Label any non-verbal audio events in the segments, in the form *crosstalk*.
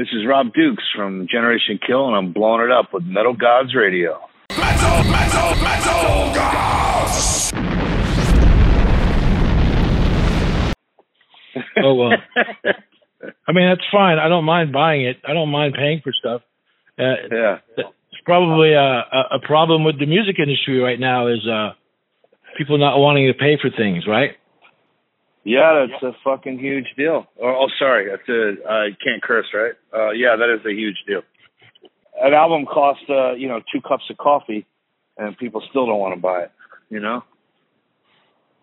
This is Rob Dukes from Generation Kill, and I'm blowing it up with Metal Gods Radio. Metal, metal, metal gods! oh well. I mean that's fine. I don't mind buying it. I don't mind paying for stuff. Uh, yeah. It's probably a, a problem with the music industry right now is uh, people not wanting to pay for things, right? Yeah, that's a fucking huge deal. Oh, oh sorry, that's a I can't curse, right? Uh, yeah, that is a huge deal. An album costs, uh, you know, two cups of coffee, and people still don't want to buy it. You know.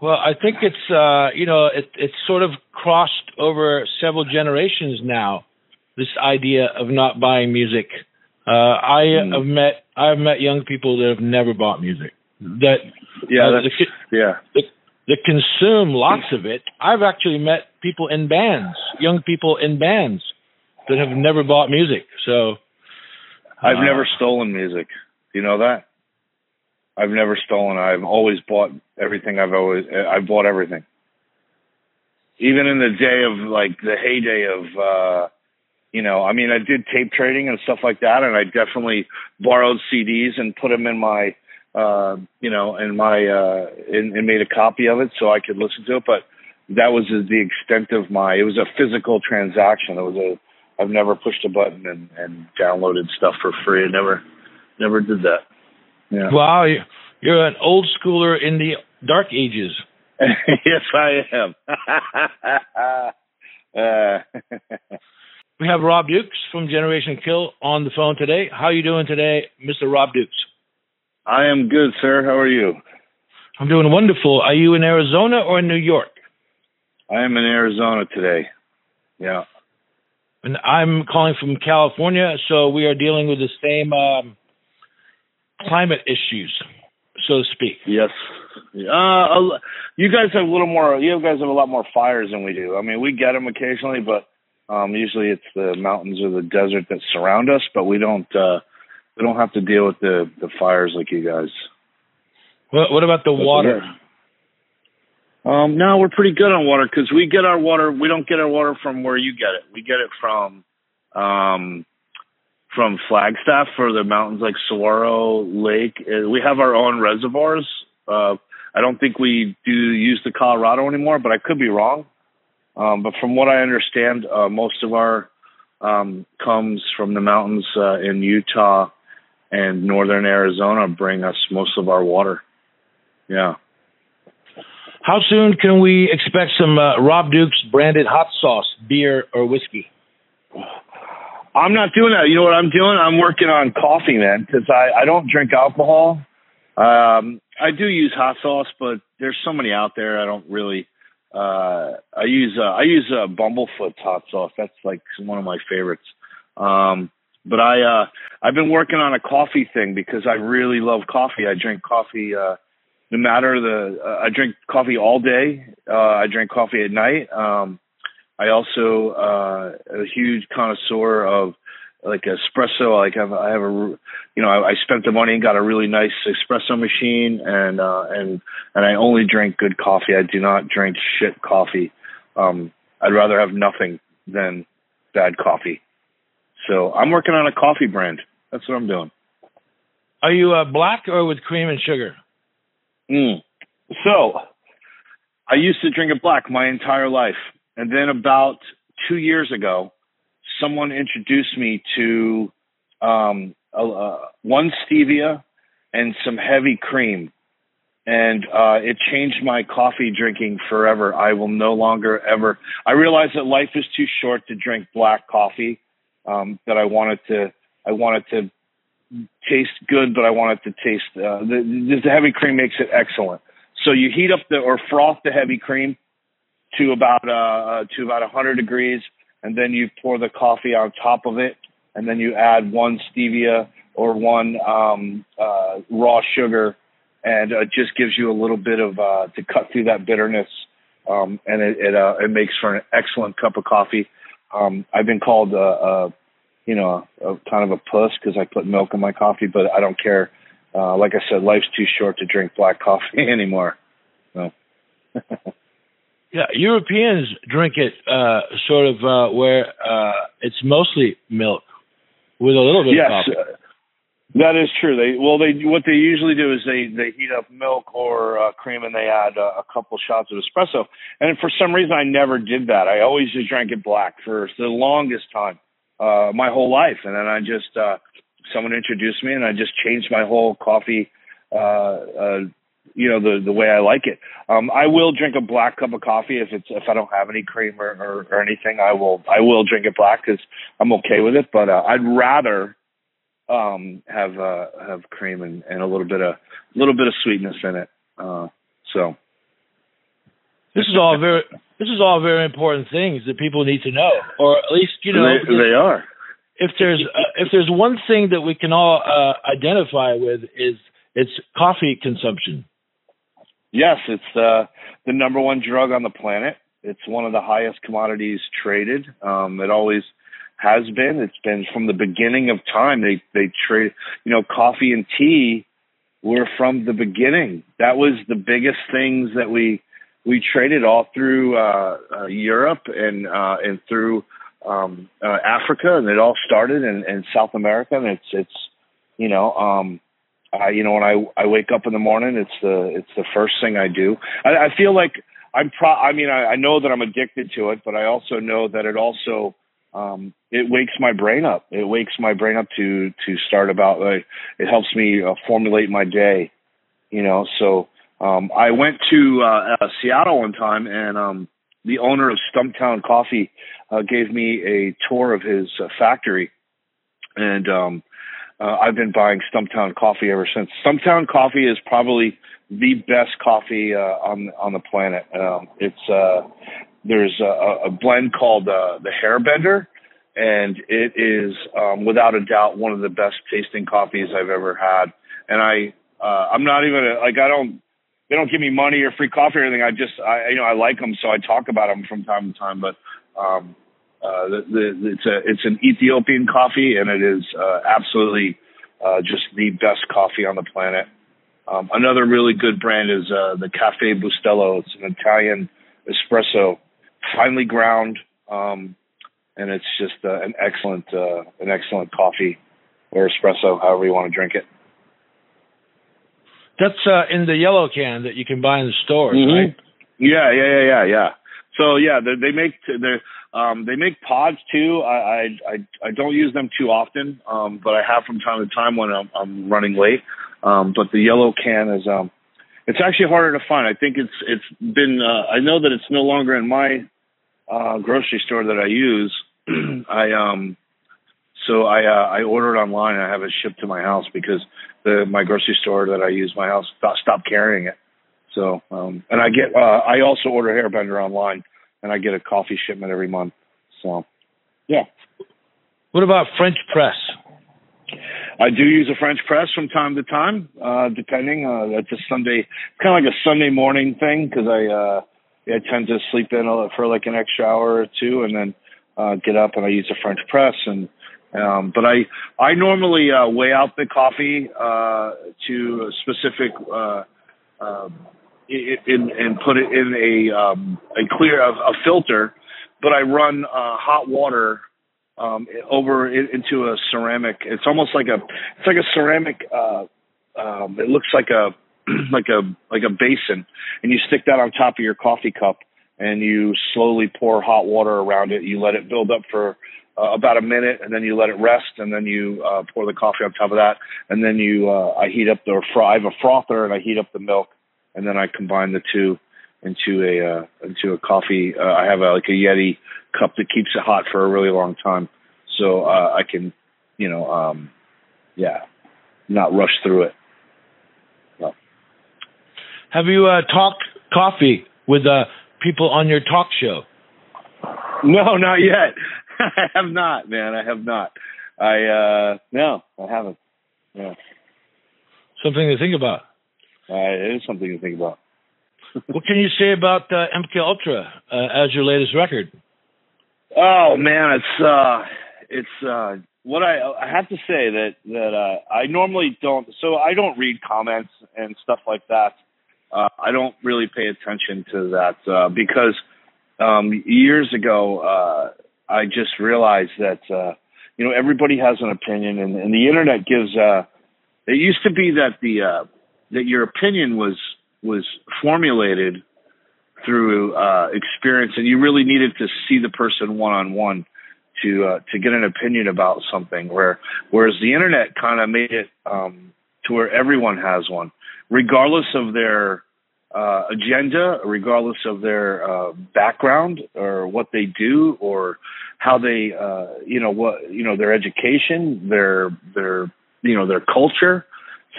Well, I think it's uh, you know it, it's sort of crossed over several generations now. This idea of not buying music. Uh, I mm. have met I've met young people that have never bought music. That yeah, uh, that's, the, yeah. The, that consume lots of it. I've actually met people in bands, young people in bands that have never bought music. So I've uh, never stolen music. You know that? I've never stolen. I've always bought everything. I've always I've bought everything. Even in the day of like the heyday of uh you know, I mean I did tape trading and stuff like that and I definitely borrowed CDs and put them in my uh, you know, and my uh, and, and made a copy of it so I could listen to it. But that was the extent of my. It was a physical transaction. It was a. I've never pushed a button and, and downloaded stuff for free. I never, never did that. Yeah. Wow, you're an old schooler in the dark ages. *laughs* yes, I am. *laughs* uh. *laughs* we have Rob Dukes from Generation Kill on the phone today. How are you doing today, Mr. Rob Dukes? I am good, sir. How are you? I'm doing wonderful. Are you in Arizona or in New York? I am in Arizona today. Yeah. And I'm calling from California, so we are dealing with the same um, climate issues, so to speak. Yes. Uh, you guys have a little more. You guys have a lot more fires than we do. I mean, we get them occasionally, but um, usually it's the mountains or the desert that surround us. But we don't. Uh, we don't have to deal with the the fires like you guys. What what about the water? Um, no, we're pretty good on water because we get our water. We don't get our water from where you get it. We get it from, um, from Flagstaff for the mountains like Saguaro Lake. Uh, we have our own reservoirs. Uh, I don't think we do use the Colorado anymore, but I could be wrong. Um, but from what I understand, uh, most of our um, comes from the mountains uh, in Utah and northern Arizona bring us most of our water. Yeah. How soon can we expect some uh, Rob Duke's branded hot sauce, beer, or whiskey? I'm not doing that. You know what I'm doing? I'm working on coffee, man, because I, I don't drink alcohol. Um, I do use hot sauce, but there's so many out there. I don't really. Uh, I use uh, I use uh, Bumblefoot's hot sauce. That's like one of my favorites. Um, but I uh I've been working on a coffee thing because I really love coffee. I drink coffee uh no matter the uh, I drink coffee all day. Uh I drink coffee at night. Um I also uh a huge connoisseur of like espresso like I have, I have a you know I, I spent the money and got a really nice espresso machine and uh and and I only drink good coffee. I do not drink shit coffee. Um I'd rather have nothing than bad coffee. So I'm working on a coffee brand. That's what I'm doing. Are you uh, black or with cream and sugar? Mm. So I used to drink it black my entire life. And then about two years ago, someone introduced me to um, uh, one stevia and some heavy cream. And uh, it changed my coffee drinking forever. I will no longer ever. I realized that life is too short to drink black coffee um, that I wanted to I wanted to taste good, but I wanted to taste uh, the, the heavy cream makes it excellent. So you heat up the or froth the heavy cream to about uh, to about 100 degrees, and then you pour the coffee on top of it, and then you add one stevia or one um, uh, raw sugar, and it just gives you a little bit of uh, to cut through that bitterness, um, and it it, uh, it makes for an excellent cup of coffee. Um, I've been called a, a you know, a, a kind of a puss because I put milk in my coffee, but I don't care. Uh, like I said, life's too short to drink black *laughs* coffee anymore. So. *laughs* Yeah, Europeans drink it uh, sort of uh, where uh, it's mostly milk with a little bit yes, of coffee. That is true. They well, they what they usually do is they they heat up milk or uh, cream and they add uh, a couple shots of espresso. And for some reason, I never did that. I always just drank it black for the longest time, uh, my whole life. And then I just uh, someone introduced me, and I just changed my whole coffee. Uh, uh, you know the the way I like it. Um, I will drink a black cup of coffee if it's if I don't have any cream or, or, or anything. I will I will drink it black because I'm okay with it. But uh, I'd rather um, have uh, have cream and, and a little bit of a little bit of sweetness in it. Uh, so this is all very this is all very important things that people need to know, or at least you know they, they are. If there's uh, if there's one thing that we can all uh, identify with is it's coffee consumption. Yes, it's uh, the number one drug on the planet. It's one of the highest commodities traded. Um, it always has been. It's been from the beginning of time. They they trade, you know, coffee and tea were from the beginning. That was the biggest things that we we traded all through uh, uh, Europe and uh, and through um, uh, Africa, and it all started in, in South America. And it's it's you know um, I you know when I I wake up in the morning, it's the it's the first thing I do. I, I feel like I'm pro. I mean, I, I know that I'm addicted to it, but I also know that it also um, it wakes my brain up. It wakes my brain up to to start about like it helps me uh, formulate my day, you know. So um, I went to uh, uh, Seattle one time, and um, the owner of Stumptown Coffee uh, gave me a tour of his uh, factory, and um, uh, I've been buying Stumptown Coffee ever since. Stumptown Coffee is probably the best coffee uh, on on the planet. Um, it's uh, there's a, a blend called uh, the Hairbender, and it is um, without a doubt one of the best tasting coffees I've ever had. And I, uh, I'm not even a, like I don't, they don't give me money or free coffee or anything. I just, I, you know, I like them, so I talk about them from time to time. But um, uh, the, the, it's a, it's an Ethiopian coffee, and it is uh, absolutely uh, just the best coffee on the planet. Um, another really good brand is uh, the Cafe Bustelo. It's an Italian espresso finely ground, um, and it's just uh, an excellent uh, an excellent coffee or espresso, however you want to drink it. That's uh, in the yellow can that you can buy in the stores, mm-hmm. right? Yeah, yeah, yeah, yeah, yeah. So yeah, they, they make they um, they make pods too. I, I I I don't use them too often, um, but I have from time to time when I'm, I'm running late. Um, but the yellow can is um, it's actually harder to find. I think it's it's been. Uh, I know that it's no longer in my uh, grocery store that I use. *clears throat* I um, so I uh, I order it online. and I have it shipped to my house because the my grocery store that I use my house stopped, stopped carrying it. So um, and I get uh, I also order Hairbender online, and I get a coffee shipment every month. So yeah. What about French press? I do use a French press from time to time, uh, depending. Uh, that's a Sunday, kind of like a Sunday morning thing because I, uh, I tend to sleep in for like an extra hour or two and then uh, get up and I use a French press. And um, but I I normally uh, weigh out the coffee uh, to a specific uh, uh, in, and put it in a um, a clear a, a filter, but I run uh, hot water um, over into a ceramic. It's almost like a it's like a ceramic. Uh, um, it looks like a *clears throat* like a like a basin, and you stick that on top of your coffee cup, and you slowly pour hot water around it. You let it build up for uh, about a minute, and then you let it rest, and then you uh, pour the coffee on top of that, and then you uh, I heat up the fry. I have a frother, and I heat up the milk, and then I combine the two into a uh, into a coffee. Uh, I have a, like a Yeti cup that keeps it hot for a really long time, so uh, I can, you know, um, yeah, not rush through it. No. Have you uh, talked coffee with uh, people on your talk show? No, not yet. *laughs* I have not, man. I have not. I uh no, I haven't. Yeah. Something to think about. Uh, it is something to think about. What can you say about uh, MK Ultra uh, as your latest record? Oh man, it's uh, it's uh, what I I have to say that that uh, I normally don't. So I don't read comments and stuff like that. uh, I don't really pay attention to that uh, because um, years ago uh, I just realized that uh, you know everybody has an opinion, and, and the internet gives. Uh, it used to be that the uh, that your opinion was was formulated through uh, experience, and you really needed to see the person one on one to uh, to get an opinion about something. Where whereas the internet kind of made it um, to where everyone has one, regardless of their uh, agenda, regardless of their uh, background or what they do or how they, uh, you know, what you know, their education, their their you know their culture.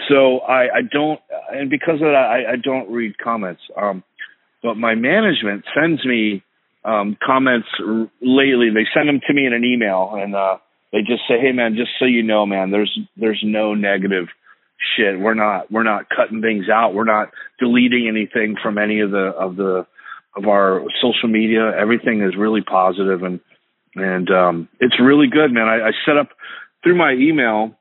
So I, I don't, and because of that, I, I don't read comments. Um, but my management sends me um, comments r- lately. They send them to me in an email, and uh, they just say, "Hey, man, just so you know, man, there's there's no negative shit. We're not we're not cutting things out. We're not deleting anything from any of the of the of our social media. Everything is really positive and and um, it's really good, man. I, I set up through my email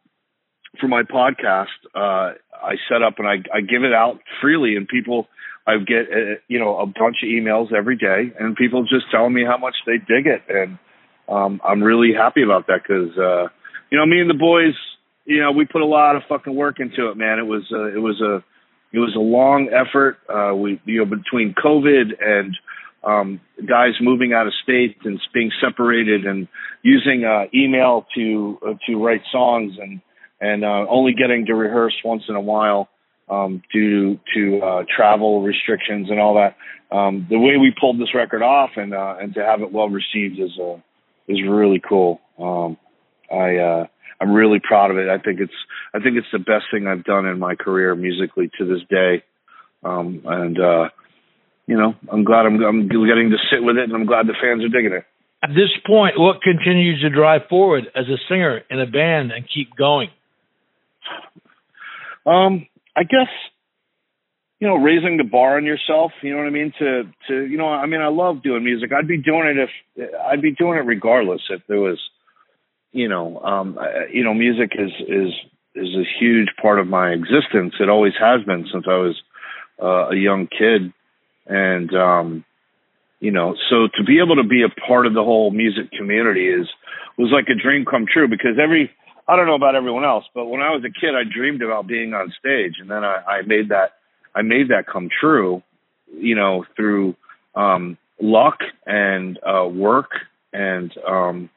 for my podcast. Uh, I set up and I, I give it out freely, and people. I get uh, you know a bunch of emails every day, and people just telling me how much they dig it, and um, I'm really happy about that because uh, you know me and the boys you know, we put a lot of fucking work into it, man. It was uh, it was a it was a long effort. Uh, we you know between COVID and um, guys moving out of state and being separated and using uh, email to uh, to write songs and and uh, only getting to rehearse once in a while um, due to uh, travel restrictions and all that. Um, the way we pulled this record off and uh, and to have it well received is uh, is really cool. Um, I uh, I'm really proud of it. I think it's I think it's the best thing I've done in my career musically to this day. Um, and uh, you know, I'm glad I'm, I'm getting to sit with it, and I'm glad the fans are digging it. At this point, what continues to drive forward as a singer in a band and keep going? Um, I guess you know, raising the bar on yourself. You know what I mean? To to you know, I mean, I love doing music. I'd be doing it if I'd be doing it regardless if there was you know, um, you know, music is is is a huge part of my existence. It always has been since I was uh, a young kid, and um, you know, so to be able to be a part of the whole music community is was like a dream come true because every I don't know about everyone else, but when I was a kid, I dreamed about being on stage, and then I, I made that I made that come true, you know, through um, luck and uh, work and um,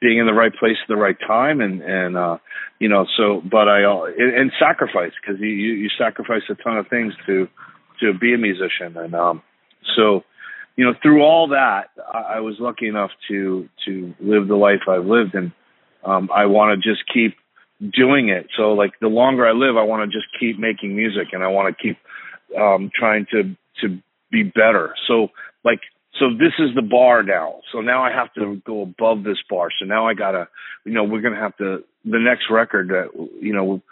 being in the right place at the right time and and uh you know so but i and, and sacrifice because you, you you sacrifice a ton of things to to be a musician and um so you know through all that i, I was lucky enough to to live the life i've lived and um i want to just keep doing it so like the longer i live i want to just keep making music and i want to keep um trying to to be better so like so this is the bar now. So now I have to go above this bar. So now I gotta, you know, we're gonna have to the next record that you know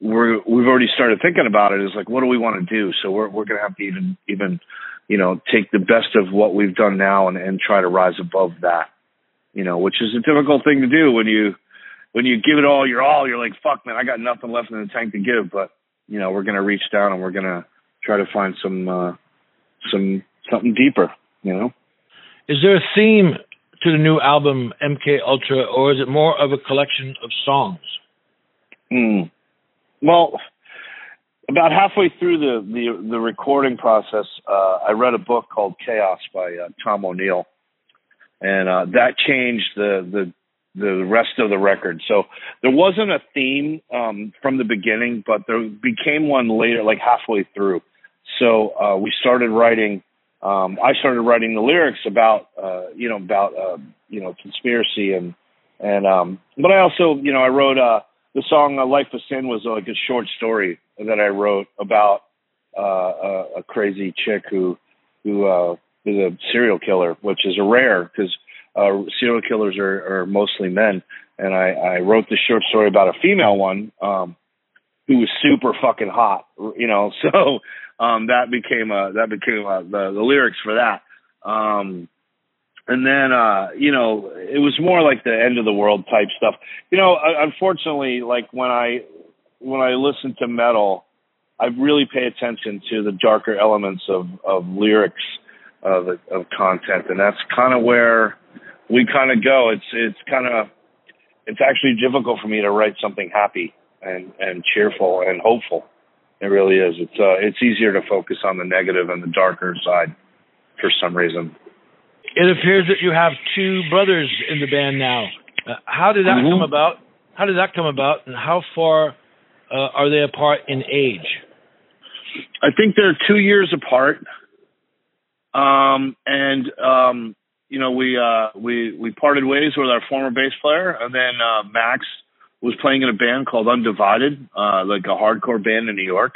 we're we've already started thinking about it is like what do we want to do? So we're we're gonna have to even even you know take the best of what we've done now and and try to rise above that. You know, which is a difficult thing to do when you when you give it all your all. You're like fuck man, I got nothing left in the tank to give. But you know, we're gonna reach down and we're gonna try to find some uh, some something deeper you know. Is there a theme to the new album MK Ultra, or is it more of a collection of songs? Mm. Well, about halfway through the the, the recording process, uh, I read a book called Chaos by uh, Tom O'Neill, and uh, that changed the the the rest of the record. So there wasn't a theme um, from the beginning, but there became one later, like halfway through. So uh, we started writing um, I started writing the lyrics about, uh, you know, about, uh, you know, conspiracy and, and, um, but I also, you know, I wrote, uh, the song Life of Sin was like a short story that I wrote about, uh, a, a crazy chick who, who, uh, is a serial killer, which is a rare because, uh, serial killers are, are mostly men. And I, I wrote this short story about a female one, um, who was super fucking hot, you know, *laughs* so, um, that became a that became a, the the lyrics for that. Um, and then uh, you know it was more like the end of the world type stuff. You know, unfortunately, like when I when I listen to metal, I really pay attention to the darker elements of of lyrics of of content, and that's kind of where we kind of go. It's it's kind of it's actually difficult for me to write something happy and and cheerful and hopeful. It really is. It's uh, it's easier to focus on the negative and the darker side for some reason. It appears that you have two brothers in the band now. Uh, how did that mm-hmm. come about? How did that come about, and how far uh, are they apart in age? I think they're two years apart. Um, and um, you know, we uh, we we parted ways with our former bass player, and then uh, Max was playing in a band called Undivided, uh, like a hardcore band in New York,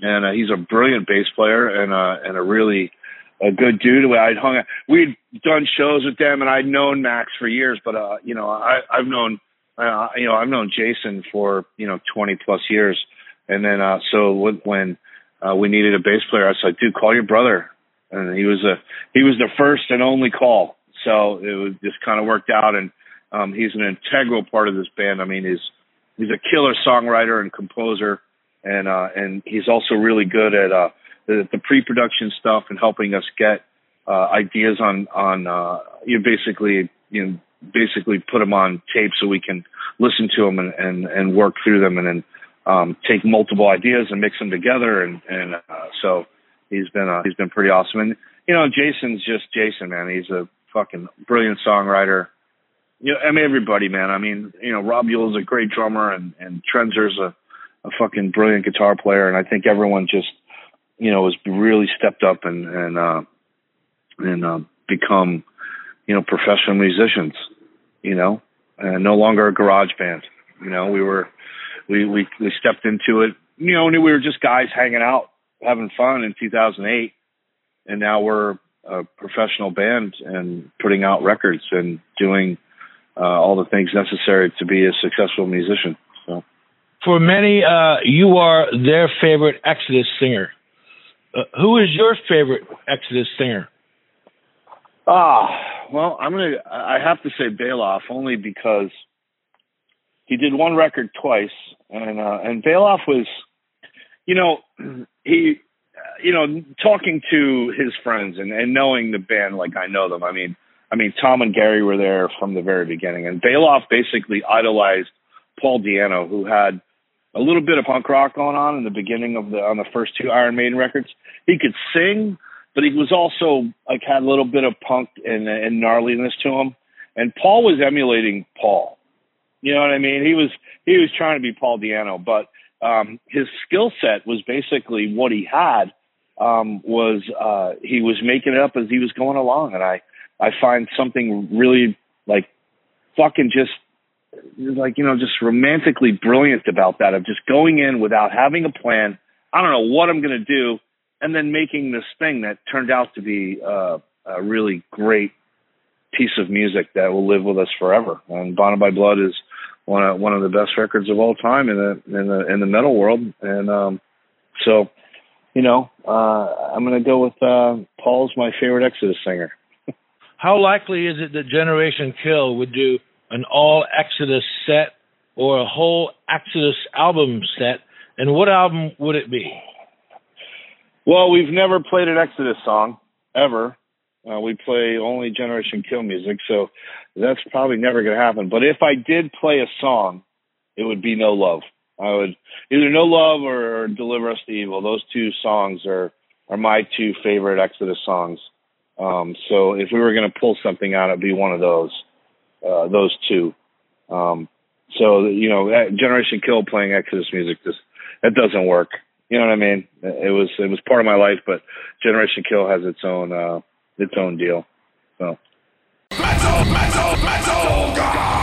and uh, he's a brilliant bass player and uh, and a really a good dude. I'd hung out. We'd done shows with them, and I'd known Max for years. But uh, you know, I, I've known, uh, you know, I've known Jason for you know 20 plus years. And then uh, so when uh, we needed a bass player, I like, dude, call your brother. And he was a he was the first and only call. So it was just kind of worked out, and um, he's an integral part of this band. I mean, he's he's a killer songwriter and composer, and uh, and he's also really good at uh, the, the pre-production stuff and helping us get uh, ideas on on uh, you know, basically you know basically put them on tape so we can listen to them and and, and work through them and then um, take multiple ideas and mix them together and and uh, so he's been uh, he's been pretty awesome and you know Jason's just Jason man he's a fucking brilliant songwriter you know I mean everybody man I mean you know Rob Yule's a great drummer and and Trenzer's a a fucking brilliant guitar player and I think everyone just you know, has really stepped up and and uh, and uh, become, you know, professional musicians. You know, and no longer a garage band. You know, we were we we we stepped into it. You know, we were just guys hanging out, having fun in 2008, and now we're a professional band and putting out records and doing uh, all the things necessary to be a successful musician. So, for many, uh, you are their favorite Exodus singer. Uh, who is your favorite Exodus singer? Ah, well, I'm gonna. I have to say Baloff only because he did one record twice, and uh, and Baloff was, you know, he, you know, talking to his friends and and knowing the band like I know them. I mean, I mean, Tom and Gary were there from the very beginning, and Baloff basically idolized Paul Di'Anno, who had a little bit of punk rock going on in the beginning of the on the first two Iron Maiden records. He could sing, but he was also like had a little bit of punk and, and gnarliness to him. And Paul was emulating Paul. You know what I mean? He was he was trying to be Paul Di'Anno, but um, his skill set was basically what he had. Um, was uh, he was making it up as he was going along, and I I find something really like fucking just like you know just romantically brilliant about that of just going in without having a plan. I don't know what I'm going to do, and then making this thing that turned out to be uh, a really great piece of music that will live with us forever. And Bonded by Blood is one of one of the best records of all time in the in the in the metal world. And um, so, you know, uh, I'm going to go with uh, Paul's my favorite Exodus singer. *laughs* How likely is it that Generation Kill would do an all Exodus set or a whole Exodus album set? And what album would it be? Well, we've never played an Exodus song ever. Uh, we play only Generation Kill music, so that's probably never going to happen. But if I did play a song, it would be No Love. I would either No Love or, Deliver Us to Evil. Those two songs are are my two favorite Exodus songs. Um, so if we were going to pull something out, it'd be one of those. Uh, those two. Um, so you know, Generation Kill playing Exodus music just that doesn't work. You know what I mean? It was it was part of my life, but Generation Kill has its own uh, its own deal. So. Metal, metal, metal,